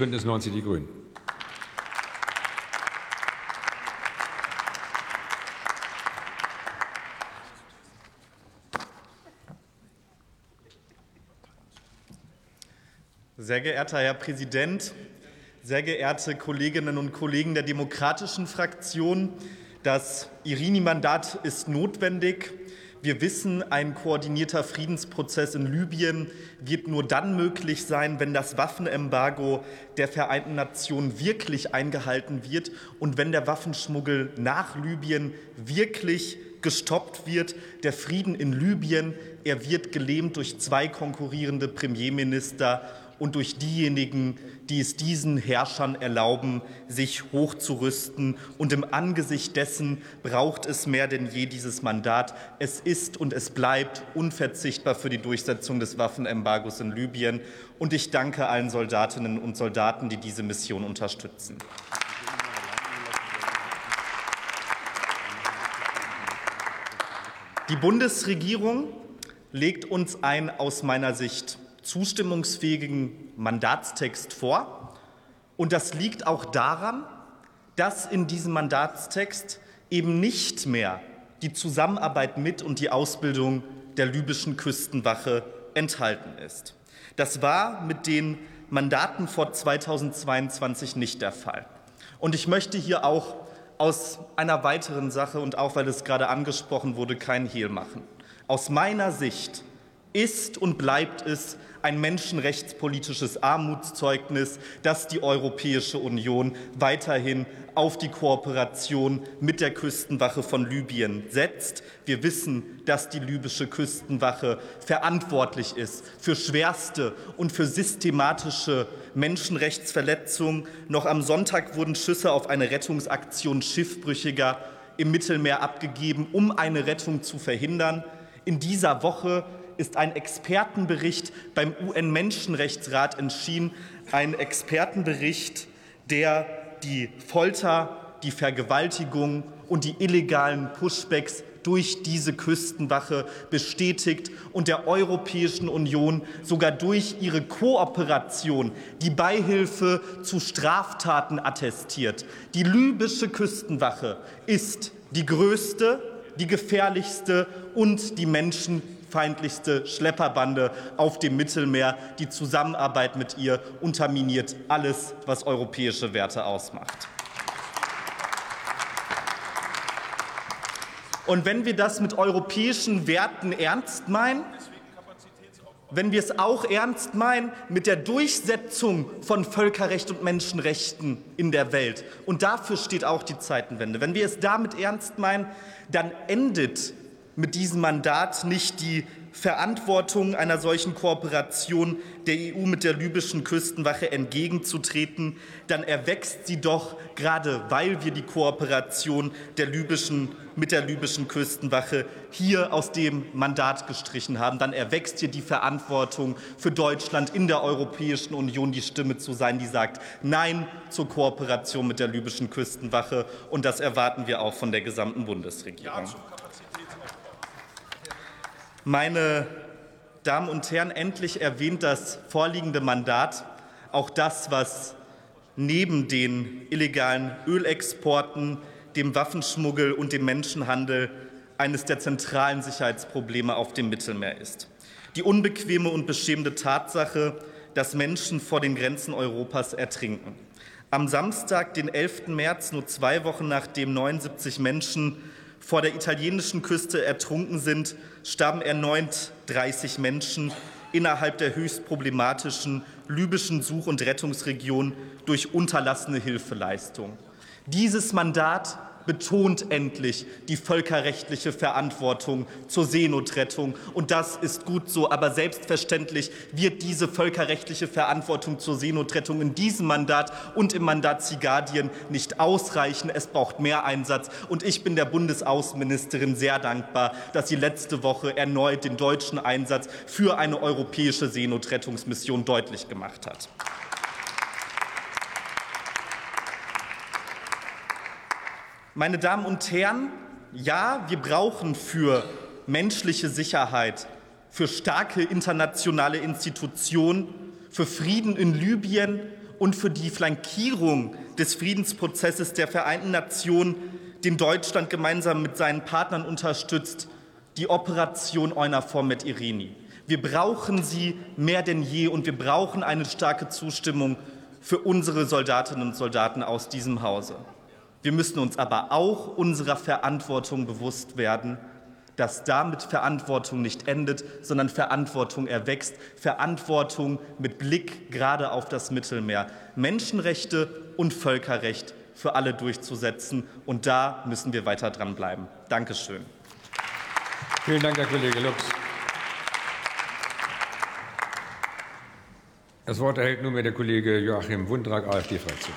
Bündnis 90 Die Grünen. Sehr geehrter Herr Präsident, sehr geehrte Kolleginnen und Kollegen der Demokratischen Fraktion, das Irini-Mandat ist notwendig. Wir wissen, ein koordinierter Friedensprozess in Libyen wird nur dann möglich sein, wenn das Waffenembargo der Vereinten Nationen wirklich eingehalten wird und wenn der Waffenschmuggel nach Libyen wirklich gestoppt wird. Der Frieden in Libyen, er wird gelähmt durch zwei konkurrierende Premierminister und durch diejenigen, die es diesen Herrschern erlauben, sich hochzurüsten. Und im Angesicht dessen braucht es mehr denn je dieses Mandat. Es ist und es bleibt unverzichtbar für die Durchsetzung des Waffenembargos in Libyen. Und ich danke allen Soldatinnen und Soldaten, die diese Mission unterstützen. Die Bundesregierung legt uns ein aus meiner Sicht zustimmungsfähigen Mandatstext vor. Und das liegt auch daran, dass in diesem Mandatstext eben nicht mehr die Zusammenarbeit mit und die Ausbildung der libyschen Küstenwache enthalten ist. Das war mit den Mandaten vor 2022 nicht der Fall. Und ich möchte hier auch aus einer weiteren Sache und auch weil es gerade angesprochen wurde, kein Hehl machen. Aus meiner Sicht ist und bleibt es ein menschenrechtspolitisches Armutszeugnis, dass die Europäische Union weiterhin auf die Kooperation mit der Küstenwache von Libyen setzt. Wir wissen, dass die libysche Küstenwache verantwortlich ist für schwerste und für systematische Menschenrechtsverletzungen. Noch am Sonntag wurden Schüsse auf eine Rettungsaktion Schiffbrüchiger im Mittelmeer abgegeben, um eine Rettung zu verhindern. In dieser Woche ist ein Expertenbericht beim UN-Menschenrechtsrat entschieden, ein Expertenbericht, der die Folter, die Vergewaltigung und die illegalen Pushbacks durch diese Küstenwache bestätigt und der Europäischen Union sogar durch ihre Kooperation die Beihilfe zu Straftaten attestiert. Die libysche Küstenwache ist die größte, die gefährlichste und die Menschen feindlichste Schlepperbande auf dem Mittelmeer. Die Zusammenarbeit mit ihr unterminiert alles, was europäische Werte ausmacht. Und wenn wir das mit europäischen Werten ernst meinen, wenn wir es auch ernst meinen mit der Durchsetzung von Völkerrecht und Menschenrechten in der Welt, und dafür steht auch die Zeitenwende, wenn wir es damit ernst meinen, dann endet mit diesem Mandat nicht die Verantwortung einer solchen Kooperation der EU mit der libyschen Küstenwache entgegenzutreten, dann erwächst sie doch gerade, weil wir die Kooperation der libyschen, mit der libyschen Küstenwache hier aus dem Mandat gestrichen haben, dann erwächst hier die Verantwortung für Deutschland in der Europäischen Union die Stimme zu sein, die sagt Nein zur Kooperation mit der libyschen Küstenwache. Und das erwarten wir auch von der gesamten Bundesregierung. Ja, meine Damen und Herren, endlich erwähnt das vorliegende Mandat auch das, was neben den illegalen Ölexporten, dem Waffenschmuggel und dem Menschenhandel eines der zentralen Sicherheitsprobleme auf dem Mittelmeer ist. Die unbequeme und beschämende Tatsache, dass Menschen vor den Grenzen Europas ertrinken. Am Samstag, den 11. März, nur zwei Wochen nachdem 79 Menschen vor der italienischen Küste ertrunken sind, starben erneut 30 Menschen innerhalb der höchst problematischen libyschen Such- und Rettungsregion durch unterlassene Hilfeleistung. Dieses Mandat betont endlich die völkerrechtliche Verantwortung zur Seenotrettung. Und das ist gut so. Aber selbstverständlich wird diese völkerrechtliche Verantwortung zur Seenotrettung in diesem Mandat und im Mandat Zigardien nicht ausreichen. Es braucht mehr Einsatz. Und ich bin der Bundesaußenministerin sehr dankbar, dass sie letzte Woche erneut den deutschen Einsatz für eine europäische Seenotrettungsmission deutlich gemacht hat. Meine Damen und Herren, ja, wir brauchen für menschliche Sicherheit, für starke internationale Institutionen, für Frieden in Libyen und für die Flankierung des Friedensprozesses der Vereinten Nationen, den Deutschland gemeinsam mit seinen Partnern unterstützt, die Operation EUNAVFOR mit Irini. Wir brauchen sie mehr denn je und wir brauchen eine starke Zustimmung für unsere Soldatinnen und Soldaten aus diesem Hause. Wir müssen uns aber auch unserer Verantwortung bewusst werden, dass damit Verantwortung nicht endet, sondern Verantwortung erwächst. Verantwortung mit Blick gerade auf das Mittelmeer. Menschenrechte und Völkerrecht für alle durchzusetzen. Und da müssen wir weiter dranbleiben. Dankeschön. Vielen Dank, Herr Kollege Lux. Das Wort erhält nunmehr der Kollege Joachim Wundrak, AfD-Fraktion.